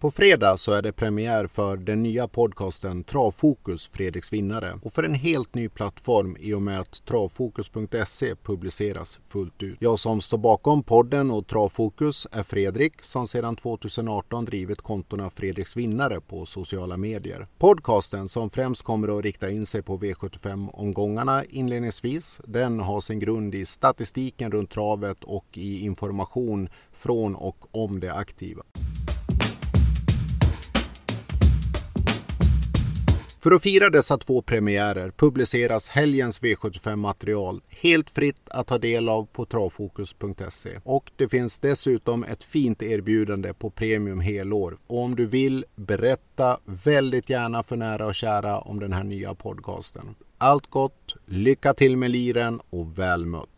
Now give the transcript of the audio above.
På fredag så är det premiär för den nya podcasten Travfokus Fredriks vinnare och för en helt ny plattform i och med att travfokus.se publiceras fullt ut. Jag som står bakom podden och Travfokus är Fredrik som sedan 2018 drivit kontona Fredriks vinnare på sociala medier. Podcasten som främst kommer att rikta in sig på V75-omgångarna inledningsvis, den har sin grund i statistiken runt travet och i information från och om det aktiva. För att fira dessa två premiärer publiceras helgens V75-material helt fritt att ta del av på travfokus.se. Och det finns dessutom ett fint erbjudande på premium helår. Och om du vill, berätta väldigt gärna för nära och kära om den här nya podcasten. Allt gott, lycka till med liren och väl mött!